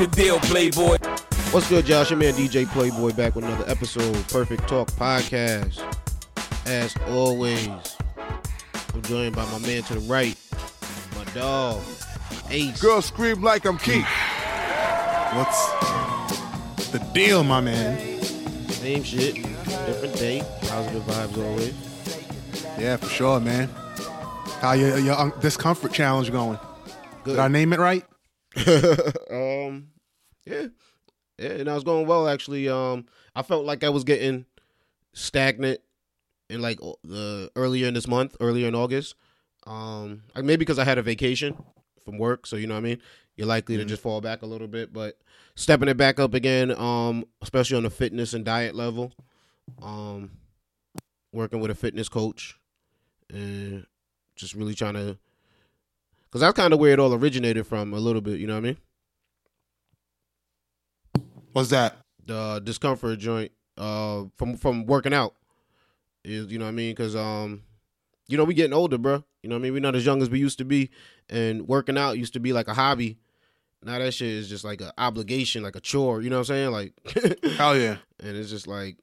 What the deal, Playboy? What's good, Josh? Your man DJ Playboy back with another episode, Perfect Talk Podcast. As always, I'm joined by my man to the right, my dog, Ace. Girl scream like I'm Keith. What's the deal, my man? Same shit, different day, positive vibes always. Yeah, for sure, man. How your your um, discomfort challenge going? Good. Did I name it right? um, yeah, yeah, and I was going well actually. Um, I felt like I was getting stagnant in like uh, earlier in this month, earlier in August. Um, maybe because I had a vacation from work, so you know what I mean. You're likely to just fall back a little bit, but stepping it back up again, um, especially on the fitness and diet level. Um, working with a fitness coach and just really trying to because that's kind of where it all originated from a little bit you know what i mean What's that? the discomfort joint uh from from working out. Is you know what i mean? Because um you know we getting older bro you know what i mean? We're not as young as we used to be. And working out used to be like a hobby. Now that shit is just like an obligation like a chore. You know what i'm saying? Like Hell yeah. and it's just like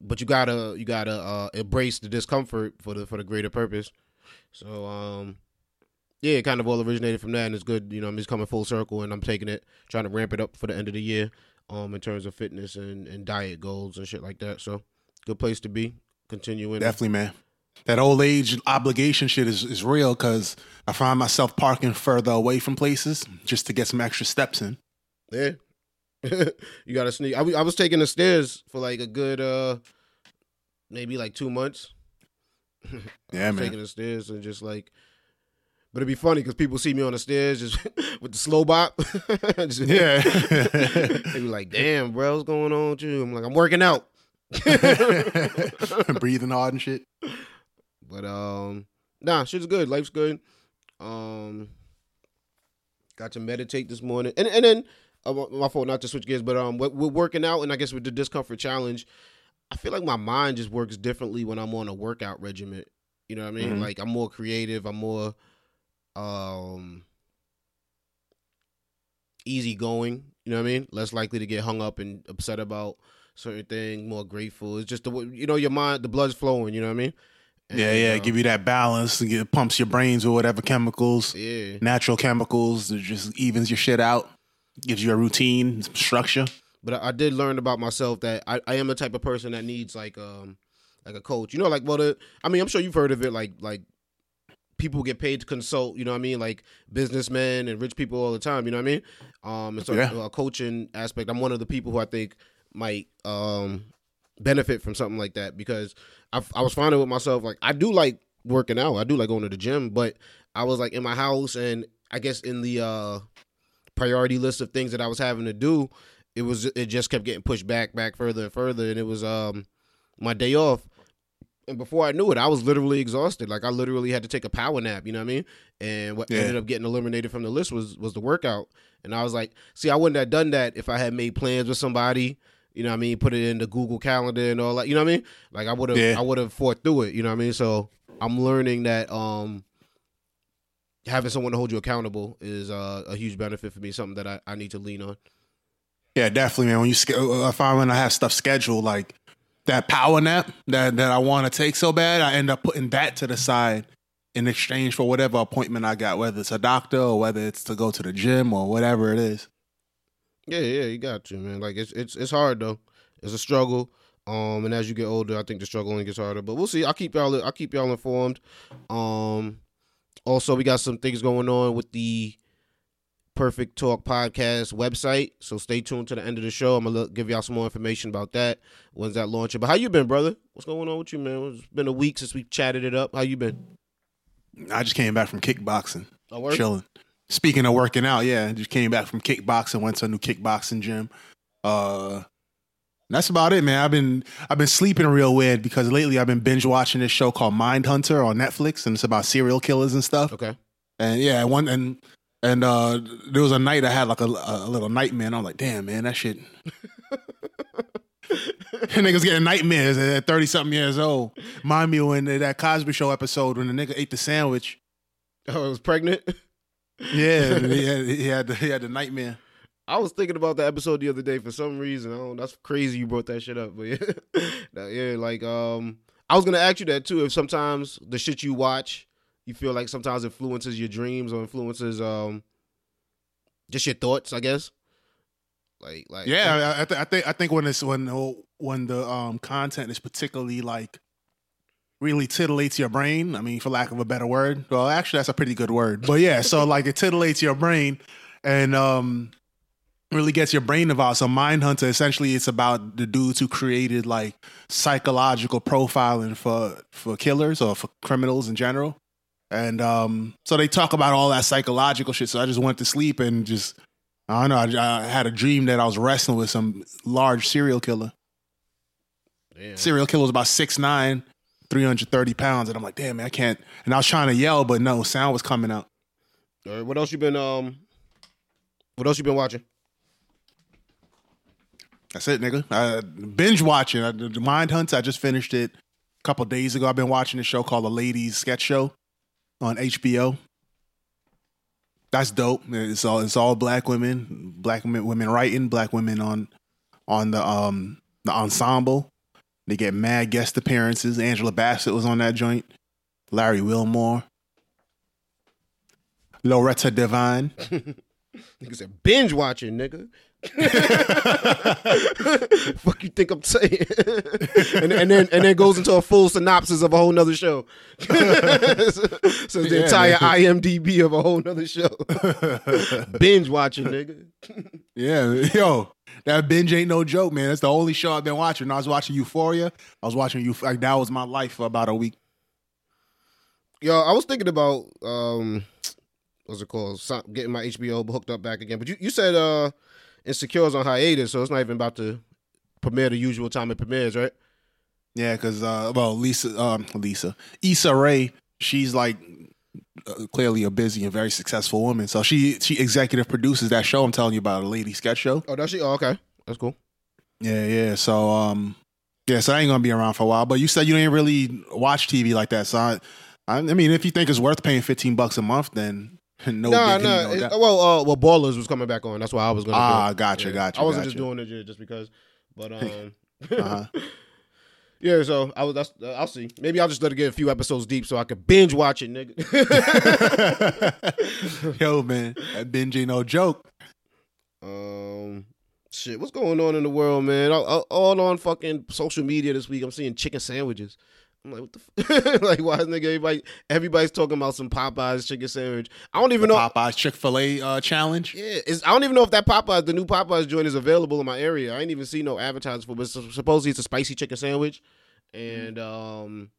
but you gotta you gotta uh embrace the discomfort for the for the greater purpose. So um yeah it kind of all originated from that and it's good you know i'm just coming full circle and i'm taking it trying to ramp it up for the end of the year um in terms of fitness and and diet goals and shit like that so good place to be continuing Definitely, man. That old age obligation shit is, is real because I find myself parking further away from places just to get some extra steps in. Yeah. you gotta sneak. I was, I was taking the stairs for like a good uh maybe like two months. Yeah, man. Taking the stairs and just like but it'd be funny because people see me on the stairs just with the slow bop. Just- Yeah. they be like, damn, bro, what's going on with you? I'm like, I'm working out. Breathing hard and shit. But um nah, shit's good. Life's good. Um got to meditate this morning. And and then uh, my- fault not to switch gears, but um with, with working out and I guess with the discomfort challenge, I feel like my mind just works differently when I'm on a workout regimen. You know what I mean? Mhm. Like I'm more creative, I'm more um easygoing, you know what I mean? Less likely to get hung up and upset about certain things, more grateful. It's just the way you know your mind the blood's flowing, you know what I mean? Yeah, And, yeah. uh, Give you that balance. and It pumps your brains with whatever chemicals, yeah. natural chemicals. It just evens your shit out. Gives you a routine, some structure. but I, I did learn about myself that I, I am the type of person that needs like um like a coach. You know, like well, the, I mean, I'm sure you've heard of it. Like like people get paid to consult. You know what I mean? Like businessmen and rich people all the time. You know what I mean? Um, and so Yeah. a coaching aspect. I'm one of the people who I think might um benefit from something like that because I I was finding with myself like I do like working out. I do like going to the gym, but I was like in my house and I guess in the uh priority list of things that I was having to do, it was it just kept getting pushed back, back further and further, and it was um my day off. And before I knew it, I was literally exhausted. Like I literally had to take a power nap. You know what I mean? And what Yeah. ended up getting eliminated from the list was was the workout. And I was like, see, I wouldn't have done that if I had made plans with somebody. You know what I mean? Put it in the Google Calendar and all that. You know what I mean? Like I would have, Yeah. I would have fought through it. You know what I mean? So I'm learning that um having someone to hold you accountable is uh, a huge benefit for me. Something that I, I need to lean on. Yeah, definitely, man. When you, I find when I have stuff scheduled, like that power nap that that I want to take so bad, I end up putting that to the side in exchange for whatever appointment I got, whether it's a doctor or whether it's to go to the gym or whatever it is. Yeah, yeah, you got to, man. Like it's it's it's hard though. It's a struggle. Um, and as you get older, I think the struggle only gets harder. But we'll see. I'll keep y'all. I'll keep y'all informed. Um, also, we got some things going on with the Perfect Talk Podcast website. So stay tuned to the end of the show. I'm gonna look, give y'all some more information about that. When's that launching? But how you been, brother? What's going on with you, man? It's been a week since we chatted it up. How you been? I just came back from kickboxing, Oh, work? chilling. Speaking of working out, yeah, just came back from kickboxing, went to a new kickboxing gym. Uh that's about it, man. I've been I've been sleeping real weird because lately I've been binge watching this show called Mindhunter on Netflix, and it's about serial killers and stuff. Okay. And yeah, one and and uh there was a night I had like a, a little nightmare. And I'm like, damn, man, that shit. and Niggas getting nightmares at thirty something years old. Mind me when that Cosby Show episode when the nigga ate the sandwich. Oh, I was pregnant. Yeah, he had, he had the, he had the nightmare. I was thinking about that episode the other day for some reason. I don't. That's crazy you brought that shit up, but yeah, yeah. Like, um, I was gonna ask you that too. If sometimes the shit you watch, you feel like sometimes influences your dreams or influences um, just your thoughts. I guess. Like, like Yeah, I, I, th- I think I think when it's when the when the um content is particularly like really titillates your brain. I mean, for lack of a better word. Well, actually, that's a pretty good word. But yeah, so like it titillates your brain and um really gets your brain involved. So Mindhunter essentially it's about the dudes who created like psychological profiling for for killers or for criminals in general. And um so they talk about all that psychological shit. So I just went to sleep and just I don't know. I, I had a dream that I was wrestling with some large serial killer. Damn. Serial killer was about 6'9", 330 pounds, and I'm like, damn man, I can't. And I was trying to yell, but no sound was coming out. All right, what else you been um? What else you been watching? That's it, nigga. I, binge watching. I, the Mind Hunts. I just finished it a couple days ago. I've been watching a show called The Ladies Sketch Show on HBO. That's dope. It's all it's all black women, black women, women writing, black women on on the um the ensemble. They get mad guest appearances. Angela Bassett was on that joint. Larry Wilmore. Loretta Devine. Nigga said binge watching, nigga. Fuck you think I'm saying? and, and then and then goes into a full synopsis of a whole nother show. so the Yeah, entire man. IMDb of a whole nother show. binge watching, nigga. Yeah, yo, that binge ain't no joke, man. That's the only show I've been watching. I was watching Euphoria. I was watching you like that was my life for about a week. Yo, I was thinking about um, what's it called? So- Getting my HBO hooked up back again. But you, you said uh, Insecure's on hiatus, so it's not even about to premiere the usual time it premieres, right? Yeah, because uh, well, Lisa, um, Lisa, Issa Rae, she's like uh, clearly a busy and very successful woman. So she she executive produces that show I'm telling you about, a lady sketch show. Oh, does she? Oh, okay, that's cool. Yeah, yeah. So um, yeah, so I ain't gonna be around for a while. But you said you ain't really watch TV like that, so I, I, I mean, if you think it's worth paying 15 bucks a month, then no, No, big, no. you it- that- well, uh, well, Ballers was coming back on. That's why I was gonna. do Ah, it. gotcha, gotcha, I wasn't gotcha. just doing it ju- just because, but um, Uh-huh. yeah. So I was. That's. Uh, I'll see. Maybe I'll just let it get a few episodes deep so I could binge watch it, nigga. Yo, man, that binge ain't no joke. um, shit. What's going on in the world, man? All- all on fucking social media this week. I'm seeing chicken sandwiches. I'm like, what the? F-? like, why is nigga everybody? Everybody's talking about some Popeyes chicken sandwich. I don't even know. Popeyes Chick Fil A uh, challenge. Yeah, I don't even know if that Popeyes, the new Popeyes joint, is available in my area. I ain't even see no advertising for, it, but su- supposedly it's a spicy chicken sandwich, and um,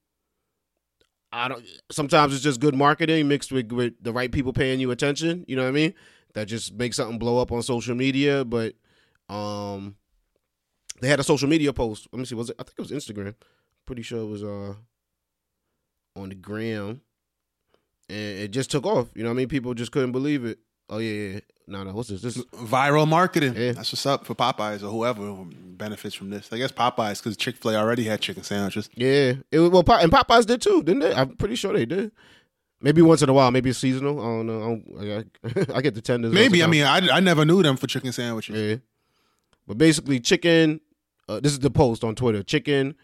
I don't. Sometimes it's just good marketing mixed with with the right people paying you attention. You know what I mean? That just makes something blow up on social media. But um, they had a social media post. Let me see. Was it? I think it was Instagram. Pretty sure it was uh on the gram, and it just took off. You know what I mean? People just couldn't believe it. Oh yeah, yeah. No, no. What's this? This Viral marketing. Yeah. That's what's up for Popeyes or whoever benefits from this. I guess Popeyes because Chick Fil A already had chicken sandwiches. yeah. It was, well, and Popeyes did too, didn't they? I'm pretty sure they did. Maybe once in a while. Maybe it's seasonal. I don't know. I, don't, I, I get the tenders. Maybe I mean I I never knew them for chicken sandwiches. Yeah. But basically, chicken. Uh, this is the post on Twitter. Chicken,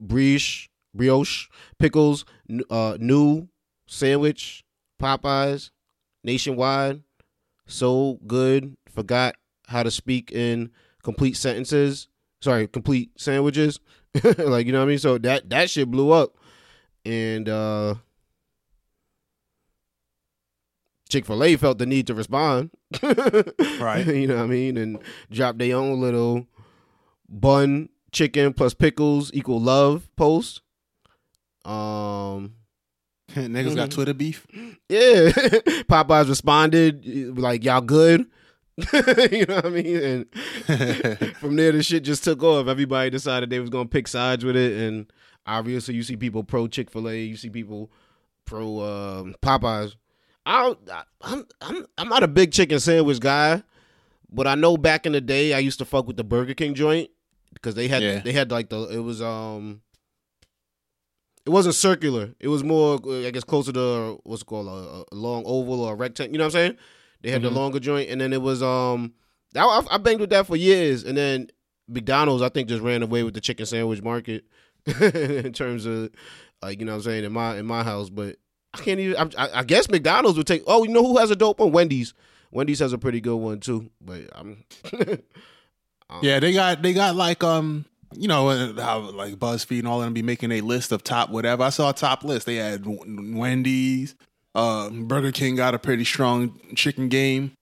brioche, brioche, pickles, uh, new sandwich, Popeyes, nationwide, so good. Forgot how to speak in complete sentences. Sorry, complete sandwiches. like you know what I mean. So that that shit blew up, and uh Chick Fil A felt the need to respond. Right. you know what I mean, and drop their own little bun chicken plus pickles equal love post. Um. Niggas got Mhm. Twitter beef. Yeah, Popeyes responded like y'all good. you know what I mean? And from there, the shit just took off. Everybody decided they was gonna pick sides with it, and obviously, you see people pro Chick Fil A, you see people pro um, Popeyes. I, I'm I'm I'm not a big chicken sandwich guy, but I know back in the day I used to fuck with the Burger King joint because they had Yeah. they had like the it was um it wasn't circular. It was more, I guess, closer to what's it called a, a long oval or a rectangle. You know what I'm saying? They had Mhm. the longer joint, and then it was um. I, I, I banged with that for years, and then McDonald's I think just ran away with the chicken sandwich market in terms of like you know what I'm saying in my in my house, but I can't even. I, I, I guess McDonald's would take. Oh, you know who has a dope one? Wendy's. Wendy's has a pretty good one too, but I'm. Yeah, they got they got like um you know uh, how like BuzzFeed and all of them be making a list of top whatever. I saw a top list. They had Wendy's, uh, Burger King got a pretty strong chicken game.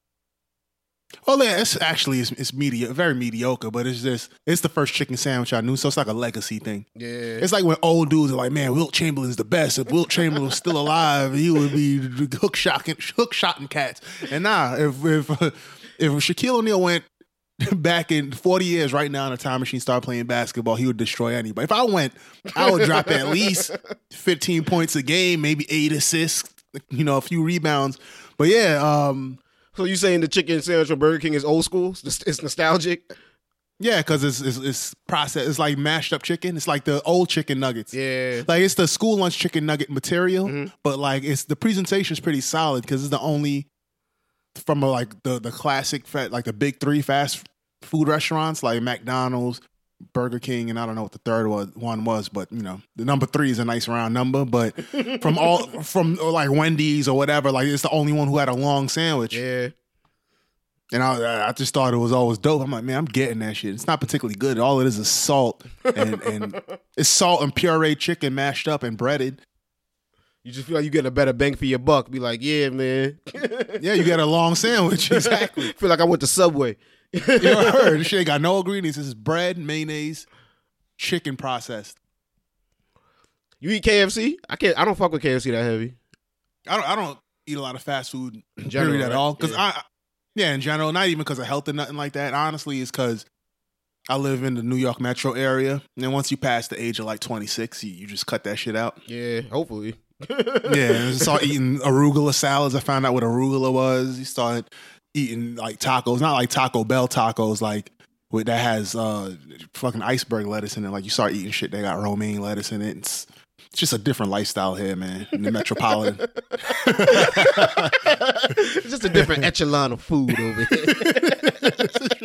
Well, yeah, it's actually it's, it's media, very mediocre, but it's just it's the first chicken sandwich I knew, so it's like a legacy thing. yeah, It's like when old dudes are like, "Man, Wilt Chamberlain's the best. If Wilt Chamberlain was still alive, he would be hook shotting, hook shotting cats." And nah, if if if Shaquille O'Neal went back in forty years right now in a time machine, start playing basketball, he would destroy anybody. If I went, I would drop at least fifteen points a game, maybe eight assists, you know, a few rebounds. But yeah, um, So you saying the chicken sandwich from Burger King is old school? It's, nostalgic. yeah, because it's, it's it's processed. It's like mashed up chicken. It's like the old chicken nuggets. Yeah, Like it's the school lunch chicken nugget material, Mhm. but like it's the presentation is pretty solid because it's the only from a, like the the classic fat like the big three fast food restaurants like McDonald's, Burger King, and I don't know what the third one was, but you know the number three is a nice round number. But from all from uh, like Wendy's or whatever, like it's the only one who had a long sandwich, yeah. and I I just thought it was always dope. I'm like, man, I'm getting that shit. It's not particularly good. All it is is salt and and it's salt and pureed chicken mashed up and breaded. You just feel like you getting a better bang for your buck. Be like, yeah, man. Yeah, you get a long sandwich. Exactly. feel like I went to Subway. you heard? This shit ain't got no ingredients. This is bread, mayonnaise, chicken processed. You eat KFC? I can't. I don't fuck with KFC that heavy. I don't. I don't eat a lot of fast food in general, period at right? all. Because Yeah. I, yeah, in general, not even because of health or nothing like that. Honestly, it's because I live in the New York metro area, and once you pass the age of like 26, you, you just cut that shit out. Yeah, hopefully. Yeah, and I start eating arugula salads. I found out what arugula was. You start eating like tacos, not like Taco Bell tacos, like with that has uh fucking iceberg lettuce in it. Like you start eating shit that got romaine lettuce in it. It's, it's just a different lifestyle here, man. In the metropolitan. it's just a different echelon of food over here.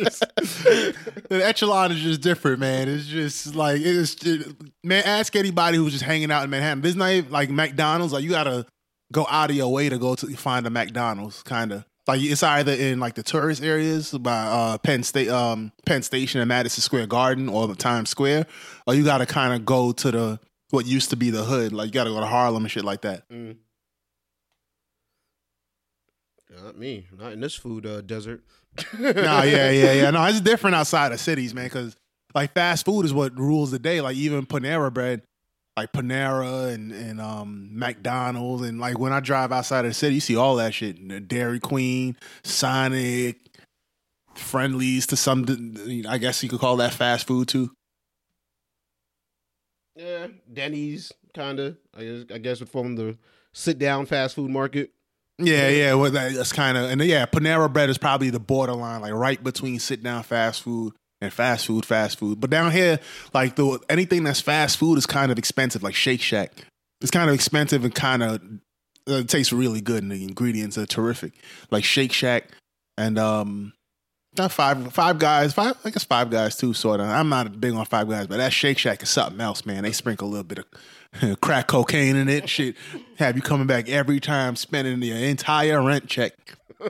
the echelon is just different, man. It's just like it's just, man. Ask anybody who's just hanging out in Manhattan. Not even like McDonald's. Like you gotta go out of your way to go to find a McDonald's, kind of. Like it's either in like the tourist areas by uh, Penn State, um, Penn Station and Madison Square Garden, or the Times Square, or you gotta kind of go to the what used to be the hood. Like you gotta go to Harlem and shit like that. Mm. Not me. Not in this food uh, desert. No, yeah, yeah, yeah. No, it's different outside of cities, man. Because like fast food is what rules the day. Like even Panera Bread, like Panera and and um McDonald's, and like when I drive outside of the city, you see all that shit. Dairy Queen, Sonic, Friendlies to some. I guess you could call that fast food too. Yeah, Denny's kind of. I guess I guess would form the sit down fast food market. Yeah, yeah. Well, that's kind of and yeah, Panera Bread is probably the borderline, like right between sit down fast food and fast food, fast food. But down here, like the anything that's fast food is kind of expensive, like Shake Shack. It's kind of expensive and kind of uh, it tastes really good, and the ingredients are terrific. Like Shake Shack and um, not five five guys, five I guess five guys too. Sort of. I'm not big on five guys, but that Shake Shack is something else, man. They sprinkle a little bit of crack cocaine in it. Shit, have you coming back every time, spending the entire rent check.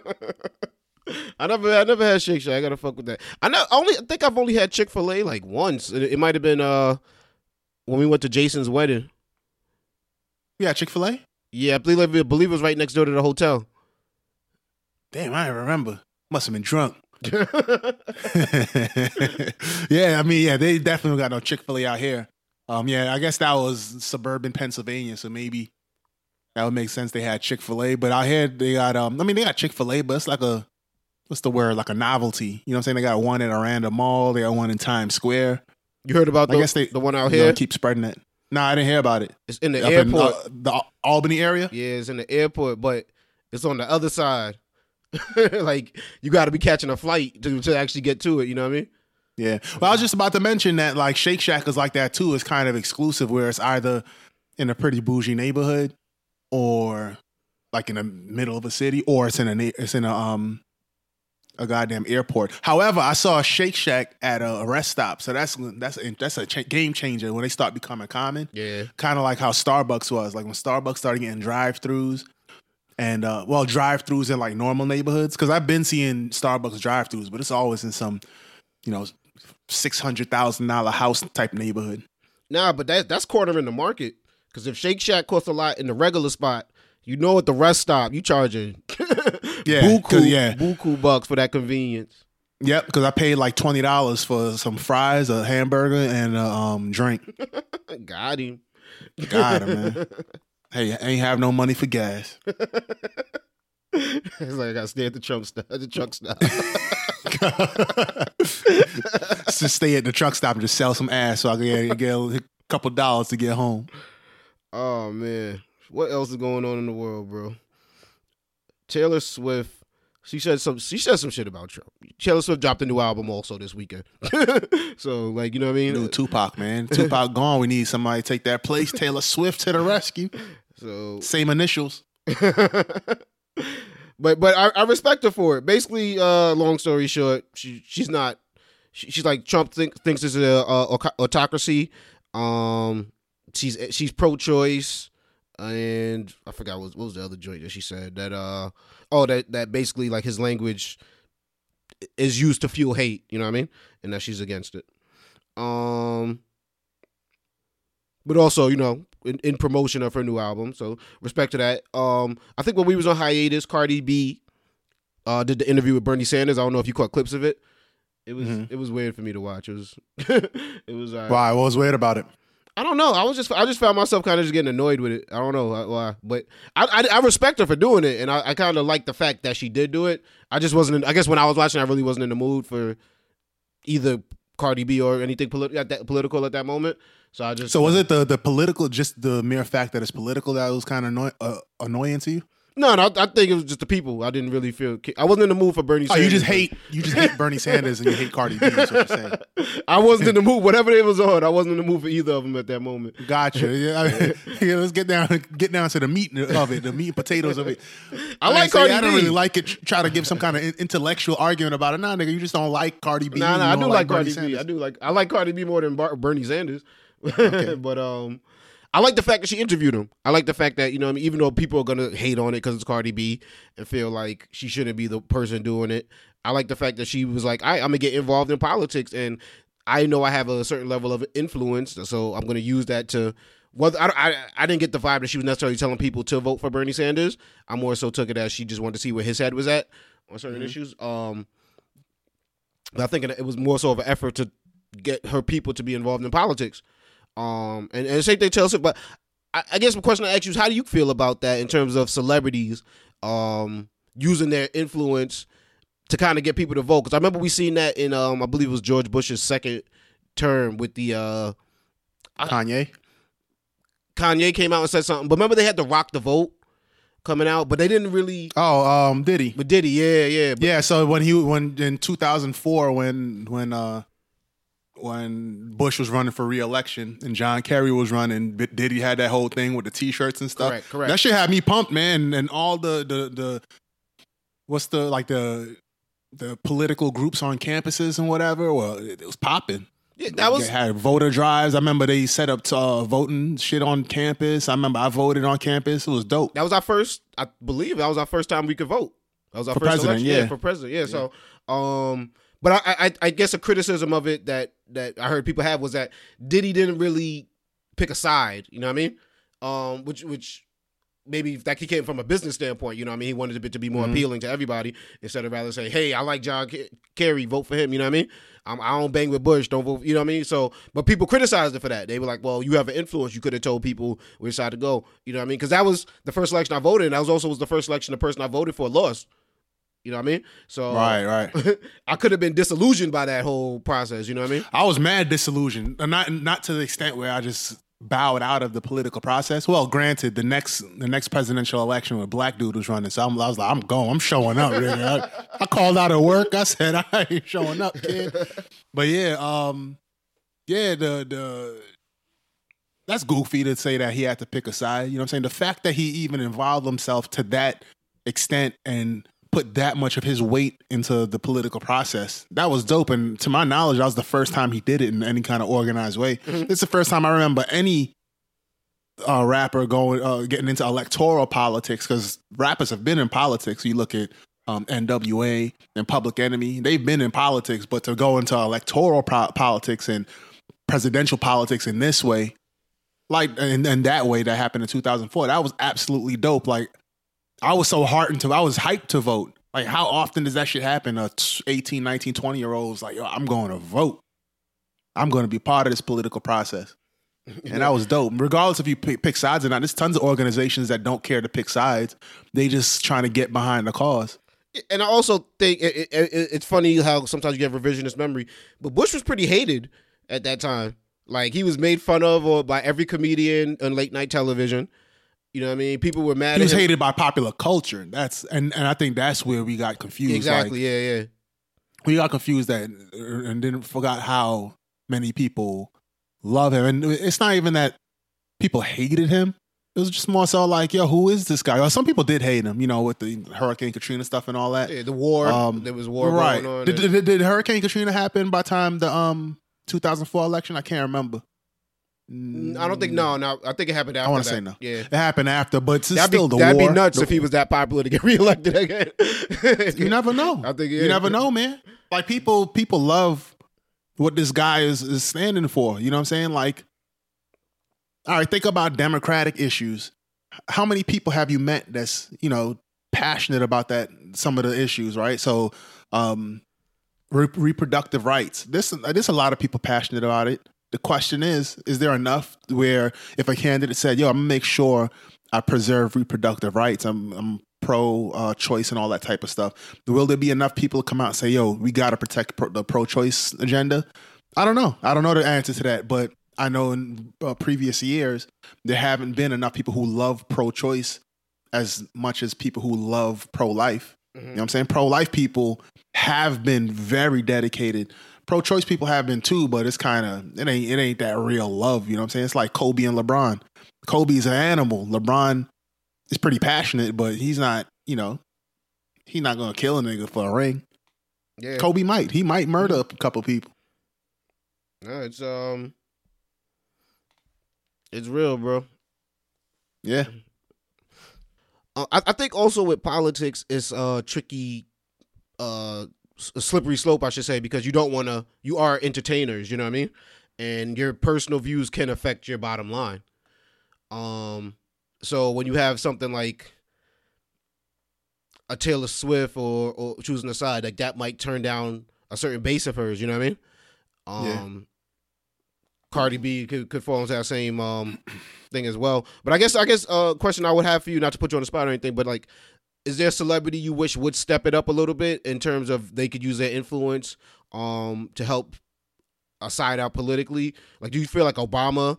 I never, I never had Shake Shack. I gotta fuck with that. I know. Only, I think I've only had Chick Fil A like once. It, it might have been uh when we went to Jason's wedding. Yeah, Chick Fil A. Yeah, I believe, I believe it was right next door to the hotel. Damn, I remember. Must have been drunk. yeah, I mean, yeah, they definitely got no Chick Fil A out here. Um, yeah, I guess that was suburban Pennsylvania, so maybe that would make sense. They had Chick Fil A, but out here they got um, I mean, they got Chick Fil A, but it's like a what's the word? Like a novelty. You know what I'm saying? They got one at Aranda Mall. They got one in Times Square. You heard about I the, guess they the one out You know, here? keep spreading it. No, I didn't hear about it. It's in the Up in airport. uh, the Albany area. Yeah, it's in the airport, but it's on the other side. like you got to be catching a flight to, to actually get to it. You know what I mean? Yeah. Well, I was just about to mention that like Shake Shack is like that too. It's kind of exclusive where it's either in a pretty bougie neighborhood, or like in the middle of a city, or it's in a it's in a um a goddamn airport. However, I saw a Shake Shack at a rest stop, so that's that's that's a cha- game changer when they start becoming common. Yeah. Kind of like how Starbucks was, like when Starbucks started getting drive-throughs. And uh, well, drive-throughs in like normal neighborhoods because I've been seeing Starbucks drive-throughs, but it's always in some, you know, six hundred thousand dollar house type neighborhood. Nah, but that that's cornering the market. Because if Shake Shack costs a lot in the regular spot, you know at the rest stop you charging Yeah, buku, yeah. buku bucks for that convenience. Yep, because I paid like twenty dollars for some fries, a hamburger, and a um, drink. Got him. God, man. Hey, I ain't have no money for gas. it's like I gotta stay at the trunk stop. The truck stop. Just stay at the truck stop and just sell some ass so I can get, get a couple dollars to get home. oh man, what else is going on in the world, bro? Taylor Swift. She said some. She said some shit about Trump. Taylor Swift dropped a new album also this weekend. so like you know what I mean. New Tupac, man. Tupac gone. We need somebody to take that place. Taylor Swift to the rescue. So Same initials. but but I, I respect her for it. Basically, uh, long story short, she she's not. She, she's like Trump think, thinks it's a, a, autocracy. Um, she's she's pro-choice, and I forgot what, what was the other joint that she said that uh oh that that basically like his language is used to fuel hate. You know what I mean? And that she's against it. Um, but also you know in, in promotion of her new album. So respect to that. Um, I think when we was on hiatus, Cardi B uh, did the interview with Bernie Sanders. I don't know if you caught clips of it. It was Mhm. it was weird for me to watch. It was it was. Uh, Why? What was weird about it? I don't know. I was just I just found myself kind of just getting annoyed with it. I don't know why, but I I, I respect her for doing it, and I, I kind of like the fact that she did do it. I just wasn't. In, I guess when I was watching, I really wasn't in the mood for either Cardi B or anything politi- at that, political at that moment. So I just So was it the the political, just the mere fact that it's political that was kind of annoy, uh, annoying to you? No, no, I think it was just the people. I didn't really feel. I wasn't in the mood for Bernie. Oh, Sanders. you just hate you just hate Bernie Sanders and you hate Cardi B. Is what you're saying. I wasn't in the mood. Whatever they was on, I wasn't in the mood for either of them at that moment. Gotcha. Yeah, I mean, yeah, let's get down get down to the meat of it, the meat and potatoes of it. I like say, Cardi I don't really like it. Try to give some kind of intellectual argument about it. Nah, nigga, you just don't like Cardi B. Nah, nah, I do like Bernie Cardi B. Sanders. I do like. I like Cardi B more than Bar- Bernie Sanders. but um, I like the fact that she interviewed him. I like the fact that you know, what I mean, even though people are gonna hate on it because it's Cardi B and feel like she shouldn't be the person doing it. I like the fact that she was like, I, I'm gonna get involved in politics, and I know I have a certain level of influence, so I'm gonna use that to. Well, I, I I didn't get the vibe that she was necessarily telling people to vote for Bernie Sanders. I more so took it as she just wanted to see where his head was at on certain issues. Um, but I think it was more so of an effort to get her people to be involved in politics. Um, and, and same thing it, but I, I guess the question I ask you is how do you feel about that in terms of celebrities um, using their influence to kind of get people to vote? Because I remember we seen that in um, I believe it was George Bush's second term with the uh, Kanye. Kanye came out and said something. But remember they had to rock the vote coming out, but they didn't really. Oh, um, Diddy. But Diddy, yeah, yeah, but, Yeah, so when he when in 2004 when when uh when Bush was running for re-election and John Kerry was running, Diddy had that whole thing with the t-shirts and stuff. Correct, correct. That shit had me pumped, man, and all the the the what's the like the the political groups on campuses and whatever. Well, it, it was popping. yeah, that was They had voter drives. I remember they set up uh, voting shit on campus. I remember I voted on campus. It was dope. that was our first. I believe that was our first time we could vote. That was our For first election. yeah. for president. Yeah, So, um, but I, I, I guess a criticism of it that that I heard people have was that Diddy didn't really pick a side. You know what I mean? Um, which which maybe that came from a business standpoint. You know what I mean? He wanted it to be more Mhm. appealing to everybody instead of rather say, "Hey, I like John Ke- Kerry, vote for him." You know what I mean? Um, I don't bang with Bush, don't vote. You know what I mean? So, but people criticized it for that. They were like, "Well, you have an influence. You could have told people which side to go." You know what I mean? Because that was the first election I voted, and that was also was the first election the person I voted for lost. You know what I mean? So, Right, right. I could have been disillusioned by that whole process. You know what I mean? I was mad disillusioned, Uh, not not to the extent where I just bowed out of the political process. Well, granted, the next the next presidential election with black dude was running, so I'm, I was like, I'm going, I'm showing up. Really. I, I called out of work. I said I ain't showing up, kid. But yeah, um, yeah, the the that's goofy to say that he had to pick a side. You know what I'm saying? The fact that he even involved himself to that extent and put that much of his weight into the political process. That was dope. And to my knowledge, that was the first time he did it in any kind of organized way. It's the first time I remember any uh, rapper going uh, getting into electoral politics because rappers have been in politics. You look at um, NWA and Public Enemy; they've been in politics, but to go into electoral pro- politics and presidential politics in this way, like in, in that way that happened in 2004, that was absolutely dope. Like I was so heartened to, I was hyped to vote. Like how often does that shit happen? A 18, 19, 20 year olds like, yo, I'm going to vote. I'm going to be part of this political process. And that was dope. Regardless if you pick, sides or not, there's tons of organizations that don't care to pick sides. They just trying to get behind the cause. And I also think it, it, it, it's funny how sometimes you get revisionist memory, but Bush was pretty hated at that time. Like he was made fun of or by every comedian on late night television. You know what I mean? People were mad. He was hated by popular culture. That's and and I think that's where we got confused. Exactly. Like, yeah. Yeah. we got confused that and then forgot how many people love him. And it's not even that people hated him. It was just more so like, yo, who is this guy? Some people did hate him, you know, with the Hurricane Katrina stuff and all that. Yeah, the war. Um, there was war right. going on. Did, did, did Hurricane Katrina happen by time the um 2004 election? I can't remember. I don't think no, no. I think it happened after. I wanna say no. Yeah. It happened after, but it's That'd still be, the that'd war. be nuts The- if he was that popular to get reelected again. you never know. I think yeah. You never know, man. Like people, people love what this guy is is standing for. You know what I'm saying? Like, all right, think about democratic issues. How many people have you met that's you know passionate about that? Some of the issues, right? So, um, re- reproductive rights. This there's a lot of people passionate about it. The question is, is there enough where if a candidate said, "Yo, I'm gonna make sure I preserve reproductive rights. I'm, I'm pro uh, choice and all that type of stuff. Will there be enough people to come out and say, "Yo, we got to protect pro- the pro choice agenda"? I don't know. I don't know the answer to that, but I know in uh, previous years there haven't been enough people who love pro choice as much as people who love pro life. You know what I'm saying? Pro life people have been very dedicated. Pro choice people have been too, but it's kind of it ain't it ain't that real love. You know what I'm saying? It's like Kobe and LeBron. Kobe's an animal. LeBron is pretty passionate, but he's not. You know, he's not gonna kill a nigga for a ring. Yeah. Kobe might. He might murder a couple people. No, it's um, it's real, bro. Yeah. Uh, I, I think also with politics, it's uh tricky, uh, a slippery slope, I should say, because you don't want to. You are entertainers, you know what I mean, and your personal views can affect your bottom line. Um, so when you have something like a Taylor Swift or or choosing a side, like that might turn down a certain base of hers, you know what I mean? Um, Yeah. Cardi B could, could fall into that same um thing as well. But I guess I guess a uh, question I would have for you, not to put you on the spot or anything, but like, is there a celebrity you wish would step it up a little bit in terms of they could use their influence um to help a side out politically? Like, do you feel like Obama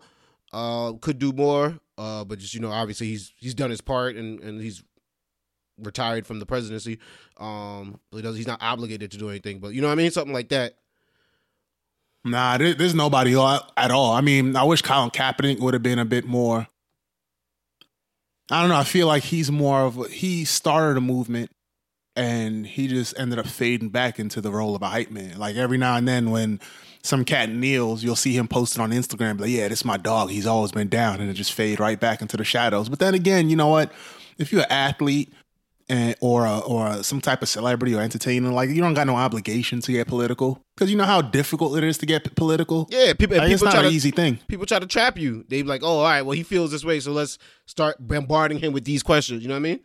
uh could do more? Uh, but just you know, obviously he's he's done his part and and he's retired from the presidency. Um, he does he's not obligated to do anything, but you know what I mean, something like that. Nah, there, there's nobody at all. I mean, I wish Colin Kaepernick would have been a bit more. I don't know. I feel like he's more of a, he started a movement, and he just ended up fading back into the role of a hype man. Like every now and then, when some cat kneels, you'll see him posting on Instagram, like, "Yeah, this is my dog. He's always been down," and it just fade right back into the shadows. But then again, you know what? If you're an athlete and or a, or some type of celebrity or entertainer, like you don't got no obligation to get political because you know how difficult it is to get p- political. Yeah, people Like, it's not try an to easy thing. people try to trap you. They be like, oh, all right, well he feels this way, so let's start bombarding him with these questions. You know what I mean?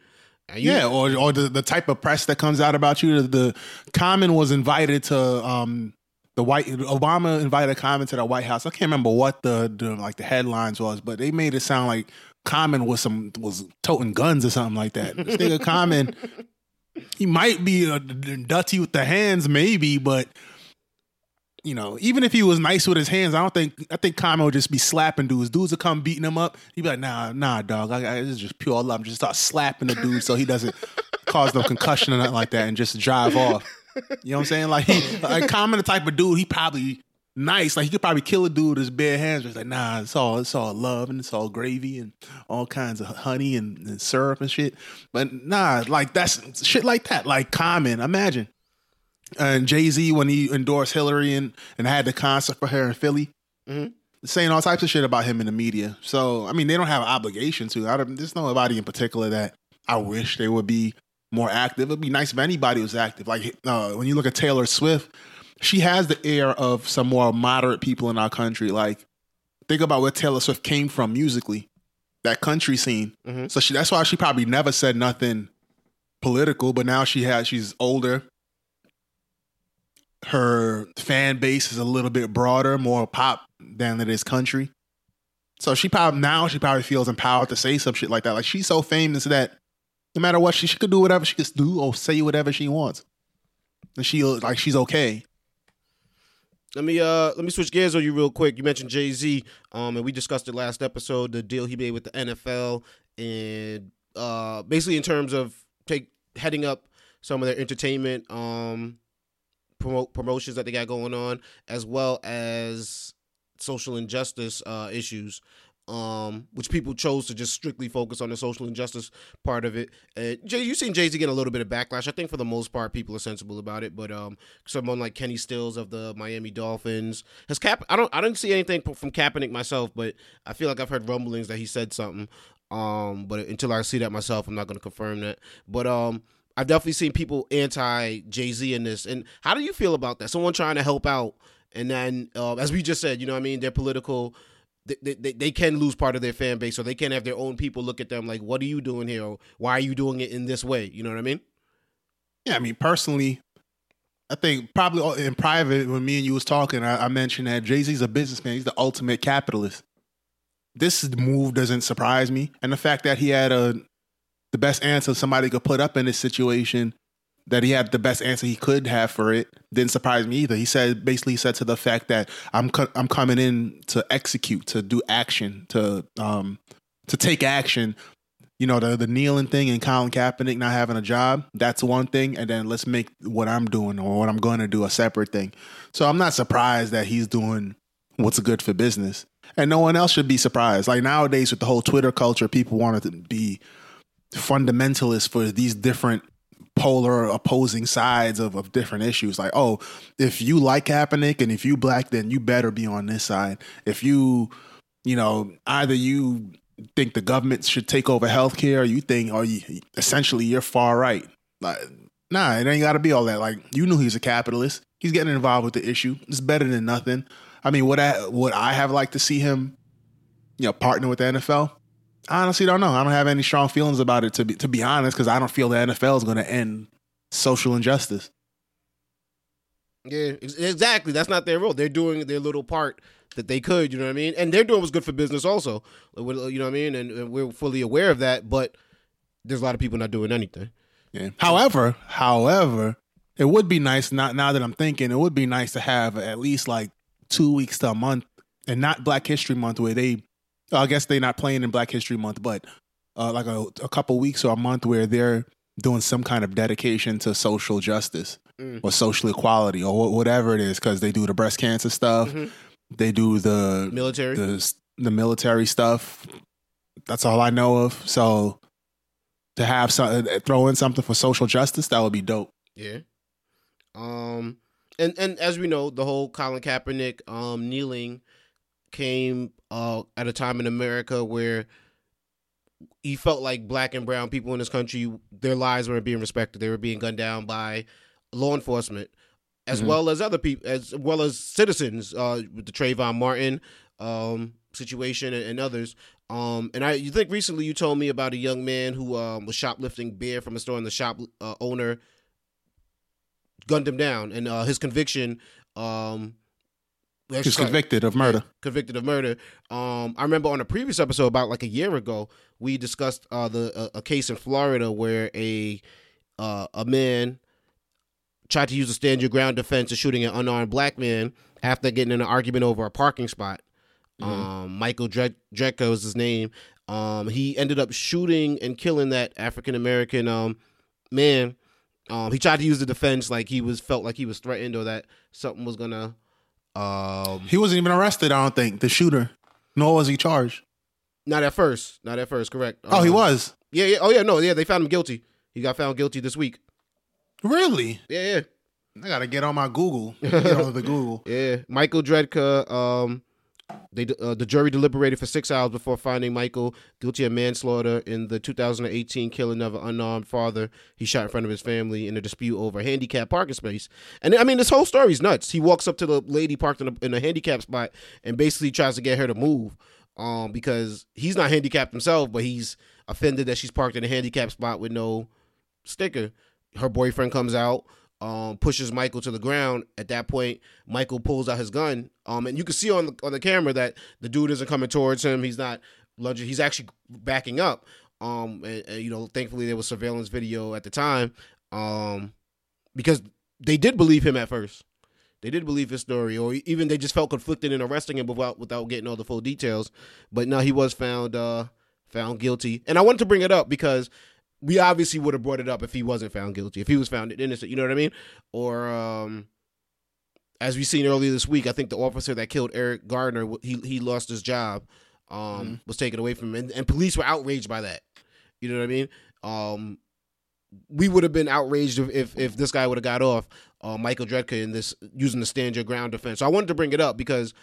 You- Yeah, or or the, the type of press that comes out about you. The, the Common was invited to um the white Obama invited a Common to the White House. I can't remember what the, the like the headlines was, but they made it sound like Common was some was toting guns or something like that. This nigga Common, he might be a dutty with the hands, maybe, but you know, even if he was nice with his hands, I don't think I think Common would just be slapping dudes. Dudes would come beating him up. He'd be like, "Nah, nah, dog. I, I, this is just pure love. Just start slapping the dude so he doesn't cause no concussion or nothing like that, and just drive off." You know what I'm saying? Like he, like Common, the type of dude, he probably nice. Like he could probably kill a dude with his bare hands. But it's like, nah, it's all it's all love and it's all gravy and all kinds of honey and, and syrup and shit. But nah, like that's shit like that. Like Common, imagine. And Jay Z when he endorsed Hillary and, and had the concert for her in Philly, Mhm. saying all types of shit about him in the media. So I mean, they don't have an obligation to. I don't, there's nobody in particular that I wish they would be more active. It'd be nice if anybody was active. Like uh, when you look at Taylor Swift, she has the air of some more moderate people in our country. Like think about where Taylor Swift came from musically, that country scene. Mhm. So she that's why she probably never said nothing political. But now she has she's older. Her fan base is a little bit broader, more pop than it is country. So she probably now she probably feels empowered to say some shit like that. Like she's so famous that no matter what she, she could do whatever she could do or say whatever she wants, and she like she's okay. Let me uh let me switch gears on you real quick. You mentioned Jay Z, um, and we discussed it last episode, the deal he made with the NFL, and uh, basically in terms of take heading up some of their entertainment um promote promotions that they got going on, as well as social injustice uh issues. Um, which people chose to just strictly focus on the social injustice part of it. Uh, Jay, you've seen Jay Z get a little bit of backlash. I think for the most part, people are sensible about it. But um, someone like Kenny Stills of the Miami Dolphins has Cap. I don't. I didn't see anything from Kaepernick myself, but I feel like I've heard rumblings that he said something. Um, but until I see that myself, I'm not going to confirm that. But um, I've definitely seen people anti Jay Z in this. And how do you feel about that? Someone trying to help out, and then uh, as we just said, you know, what I mean, they're political. They, they, they can lose part of their fan base, or they can have their own people look at them like, "What are you doing here? Or why are you doing it in this way?" You know what I mean? Yeah, I mean personally, I think probably in private when me and you was talking, I, I mentioned that Jay Z's a businessman. He's the ultimate capitalist. This move doesn't surprise me, and the fact that he had a the best answer somebody could put up in this situation, that he had the best answer he could have for it, didn't surprise me either. He said basically said to the fact that I'm co- I'm coming in to execute, to do action, to um to take action you know, the the kneeling thing and Colin Kaepernick not having a job, that's one thing. And then let's make what I'm doing or what I'm going to do a separate thing. So I'm not surprised that he's doing what's good for business. And no one else should be surprised. Like nowadays with the whole Twitter culture, people want to be fundamentalists for these different polar opposing sides of, of different issues. Like, oh, if you like Kaepernick and if you black, then you better be on this side. If you, you know, either you think the government should take over healthcare, or you think, or you essentially you're far right. Like, nah, it ain't got to be all that. Like, you knew he's a capitalist. He's getting involved with the issue. It's better than nothing. I mean, would I would I have liked to see him, you know, partner with the NFL? I honestly don't know. I don't have any strong feelings about it to be to be honest, because I don't feel the NFL is going to end social injustice. Yeah, exactly. That's not their role. They're doing their little part that they could. You know what I mean? And they're doing what's good for business, also. Uh, uh, you know what I mean? And, and we're fully aware of that. But there's a lot of people not doing anything. Yeah. However, however, it would be nice. Not now that I'm thinking, it would be nice to have at least like two weeks to a month, and not Black History Month, where they, I guess they're not playing in Black History Month, but uh, like a, a couple weeks or a month where they're doing some kind of dedication to social justice Mm. or social equality or wh- whatever it is, because they do the breast cancer stuff, Mhm. they do the Military. the the military stuff. That's all I know of. So to have some throw in something for social justice, that would be dope. Yeah. Um and and as we know, the whole Colin Kaepernick um kneeling came uh at a time in America where he felt like black and brown people in this country their lives weren't being respected. They were being gunned down by law enforcement as Mhm. well as other people as well as citizens uh with the Trayvon Martin um situation and, and others. Um, and I, you think recently you told me about a young man who um, was shoplifting beer from a store, and the shop uh, owner gunned him down, and uh, his conviction. Um, He's convicted of murder. convicted of murder. Um, I remember on a previous episode about like a year ago, we discussed uh, the a, a case in Florida where a uh, a man tried to use a stand your ground defense of shooting an unarmed black man after getting in an argument over a parking spot. Um, Michael Dre- is his name. Um, he ended up shooting and killing that African American um man. Um, he tried to use the defense like he was felt like he was threatened or that something was gonna Um, He wasn't even arrested. I don't think the shooter, nor was he charged. not at first, not at first, correct? Oh, he Um, was Yeah, yeah. Oh, yeah. No, yeah. They found him guilty. He got found guilty this week. really. Yeah, yeah. I gotta get on my Google. Get on the Google. Yeah, Michael Drejka. Um, they uh, the jury deliberated for six hours before finding Michael guilty of manslaughter in the 2018 killing of an unarmed father he shot in front of his family in a dispute over a handicap parking space. And I mean, this whole story's nuts. He walks up to the lady parked in a, in a handicap spot and basically tries to get her to move, um, because he's not handicapped himself, but he's offended that she's parked in a handicap spot with no sticker. Her boyfriend comes out, um, pushes Michael to the ground. At that point, Michael pulls out his gun, um, and you can see on the on the camera that the dude isn't coming towards him. He's not lunging. He's actually backing up. Um, and, and, you know, thankfully there was surveillance video at the time, um, because they did believe him at first. They did believe his story, or even they just felt conflicted in arresting him without without getting all the full details. But no, he was found uh, found guilty, and I wanted to bring it up because we obviously would have brought it up if he wasn't found guilty, if he was found innocent. You know what I mean? Or um, as we seen earlier this week, I think the officer that killed Eric Gardner, he he lost his job, um, Mm-hmm. was taken away from him, and, and police were outraged by that. You know what I mean? Um, we would have been outraged if if, if this guy would have got off, uh, Michael Drejka in this using the stand your ground defense. So I wanted to bring it up because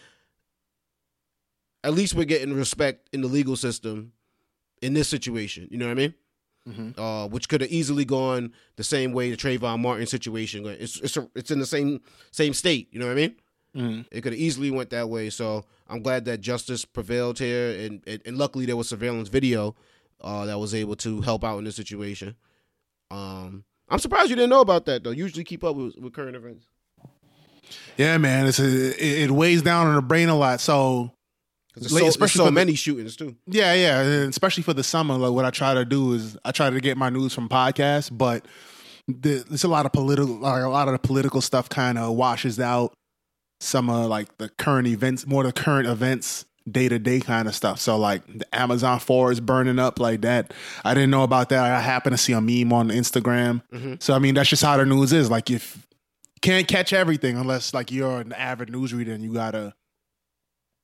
at least we're getting respect in the legal system in this situation. You know what I mean? Mhm. Uh, which could have easily gone the same way the Trayvon Martin situation. It's it's a, it's in the same same state. You know what I mean? Mhm. It could have easily went that way. So I'm glad that justice prevailed here, and and, and luckily there was surveillance video uh, that was able to help out in this situation. Um, I'm surprised you didn't know about that though. Usually keep up with, with current events. Yeah, man. It's a, it, it weighs down on the brain a lot. So 'Cause There's Like, so, there's especially so for the- many shootings too. Yeah, yeah, and especially for the summer. Like what I try to do is I try to get my news from podcasts, but the, there's a lot of political, like a lot of the political stuff kind of washes out some of like the current events, more the current events, day to day kind of stuff. So like the Amazon forest burning up like that. I didn't know about that. I happened to see a meme on Instagram. Mhm. So I mean, that's just how the news is. Like if you can't catch everything unless like you're an avid newsreader and you gotta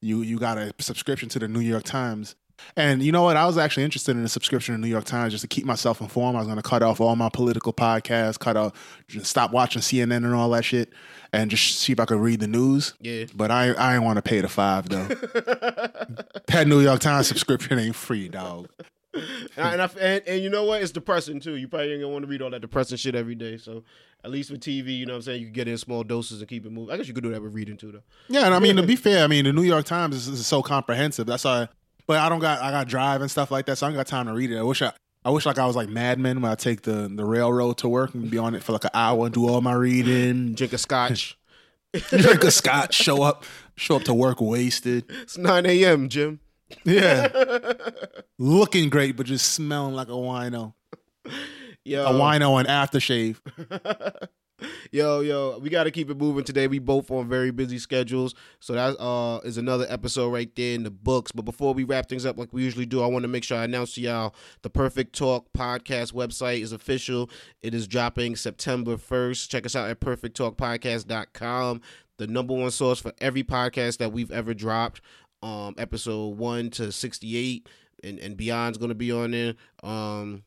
you you got a subscription to the New York Times. And you know what? I was actually interested in a subscription to the New York Times just to keep myself informed. I was going to cut off all my political podcasts, cut off, just stop watching CNN and all that shit, and just see if I could read the news. Yeah. But I I ain't want to pay the five though. that New York Times subscription ain't free, dog. And, and, I, and and you know what? It's depressing too. You probably ain't gonna want to read all that depressing shit every day. So at least with TV, you know what I'm saying, you can get in small doses and keep it moving. I guess you could do that with reading too, though. Yeah, and I mean to be fair, I mean the New York Times is, is so comprehensive. That's why. But I don't got I got drive and stuff like that, so I don't got time to read it. I wish I I wish like I was like Mad Men when I take the the railroad to work and be on it for like an hour and do all my reading, Drink a scotch. drink a scotch, show up show up to work wasted. it's 9 a.m. Jim. Yeah, looking great but just smelling like a wino, Yo, a wino and aftershave. yo, yo, we got to keep it moving today. We both on very busy schedules, so that uh is another episode right there in the books. But before we wrap things up, like we usually do, I want to make sure I announce to y'all the Perfect Talk podcast website is official. It is dropping September first. Check us out at perfecttalkpodcast.com, the number one source for every podcast that we've ever dropped. Um, episode one to sixty-eight and and beyond's going to be on there. Um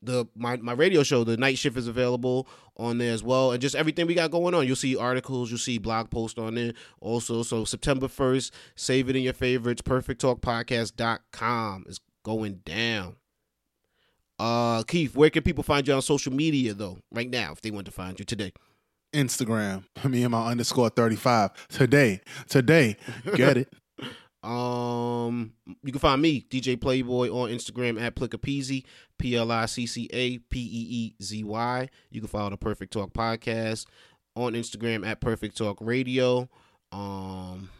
the my, my radio show the night shift is available on there as well and just everything we got going on. You'll see articles you'll see blog posts on there also. So september 1st save it in your favorites perfecttalkpodcast.com is going down. Uh keith where can people find you on social media though right now if they want to find you today? Instagram, me and my underscore thirty five today, today, get it. Um, you can find me, DJ Playboy, on Instagram at Pliccapeezy, P L I C C A P E E Z Y. You can follow the Perfect Talk Podcast on Instagram at Perfect Talk Radio. Um,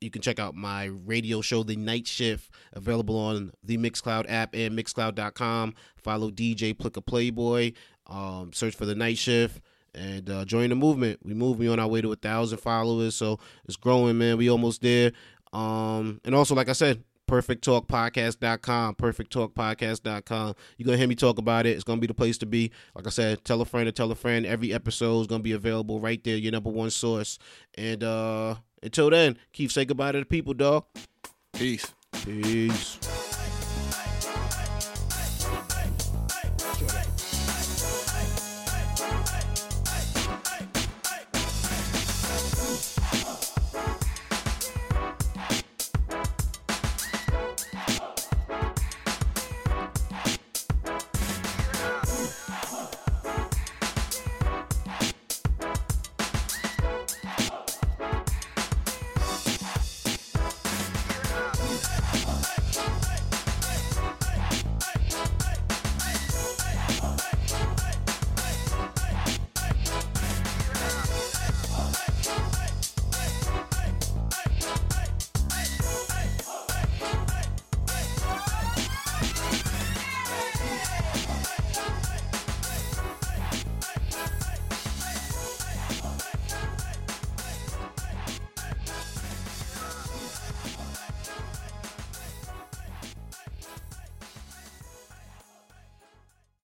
you can check out my radio show, The Night Shift, available on the Mixcloud app and Mixcloud.com. Follow DJ Plicka Playboy. Um, search for The Night Shift and uh, join the movement. We move. We on our way to a thousand followers, so it's growing, man. We almost there. Um, and also, like I said, perfecttalkpodcast.com, perfecttalkpodcast.com. You're going to hear me talk about it. It's going to be the place to be. Like I said, tell a friend to tell a friend. Every episode is going to be available right there, your number one source. And uh until then, keep say goodbye to the people, dog. Peace. Peace.